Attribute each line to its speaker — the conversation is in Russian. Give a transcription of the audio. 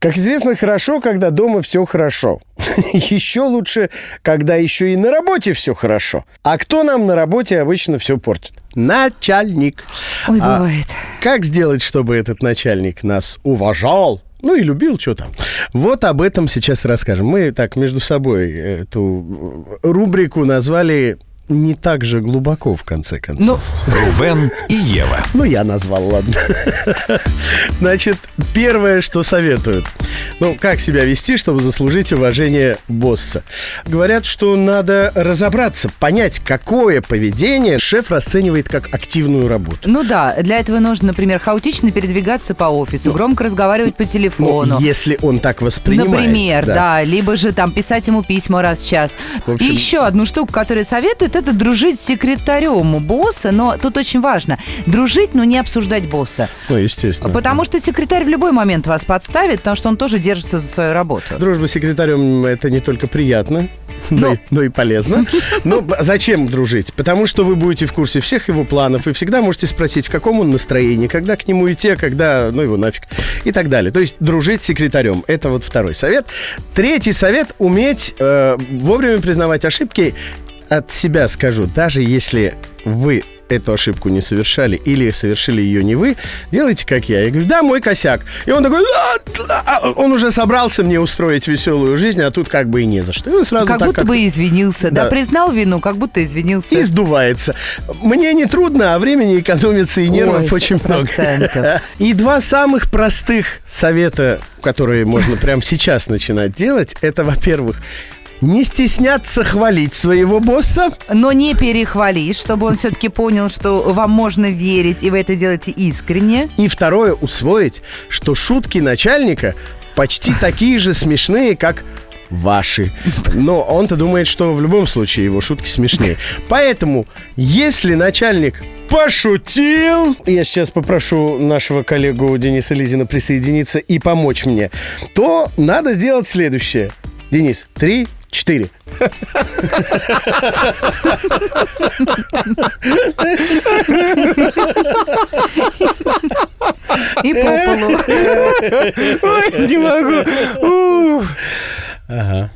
Speaker 1: Как известно, хорошо, когда дома все хорошо. Еще лучше, когда еще и на работе все хорошо. А кто нам на работе обычно все портит? Начальник.
Speaker 2: Ой,
Speaker 1: А
Speaker 2: бывает.
Speaker 1: как сделать, чтобы этот начальник нас уважал? Ну и любил, что там. Вот об этом сейчас расскажем. Мы так между собой эту рубрику назвали не так же глубоко, в конце концов.
Speaker 2: Ну,
Speaker 3: Рубен и Ева.
Speaker 1: Ну, я назвал, ладно. Значит, первое, что советуют. Ну, как себя вести, чтобы заслужить уважение босса? Говорят, что надо разобраться, понять, какое поведение шеф расценивает как активную работу.
Speaker 2: ну да, для этого нужно, например, хаотично передвигаться по офису, громко разговаривать по телефону.
Speaker 1: Ну, если он так воспринимает.
Speaker 2: Например, да. либо же там писать ему письма раз в час.
Speaker 1: В общем-
Speaker 2: И еще одну штуку, которую советуют, это дружить с секретарем у босса, но тут очень важно, дружить, но не обсуждать босса.
Speaker 1: Ну, естественно.
Speaker 2: Потому что секретарь в любой момент вас подставит, потому что он тоже держится за свою работу.
Speaker 1: Дружба с секретарем это не только приятно, но,
Speaker 2: Ну.
Speaker 1: и, но и полезно. Но зачем дружить? Потому что вы будете в курсе всех его планов и всегда можете спросить, в каком он настроении, когда к нему идти, а когда, ну его нафиг, и так далее. То есть дружить с секретарем. Это вот второй совет. Третий совет – уметь э, вовремя признавать ошибки. От себя скажу, даже если вы эту ошибку не совершали или совершили ее не вы, делайте как я. Я говорю, да, мой косяк. И он такой, «Да, да». А он уже собрался мне устроить веселую жизнь, а тут как бы и не за что. И он сразу
Speaker 2: Как
Speaker 1: так
Speaker 2: будто
Speaker 1: как-то
Speaker 2: бы извинился, да.
Speaker 1: Да.
Speaker 2: признал вину, как будто извинился.
Speaker 1: и сдувается. Мне не трудно, а времени экономится и нервов
Speaker 2: Ой,
Speaker 1: очень много.
Speaker 2: 100%.
Speaker 1: И два самых простых совета, которые можно прямо сейчас начинать делать, это, во-первых, не стесняться хвалить своего босса.
Speaker 2: Но не перехвалить, чтобы он все-таки понял, что вам можно верить, и вы это делаете искренне.
Speaker 1: И второе, усвоить, что шутки начальника почти такие же смешные, как ваши. Но он-то думает, что в любом случае его шутки смешнее. Поэтому, если начальник пошутил, я сейчас попрошу нашего коллегу Дениса Лизина присоединиться и помочь мне, то надо сделать следующее. Денис, три, четыре.
Speaker 2: И по полу.
Speaker 1: Ой, не могу. Ага.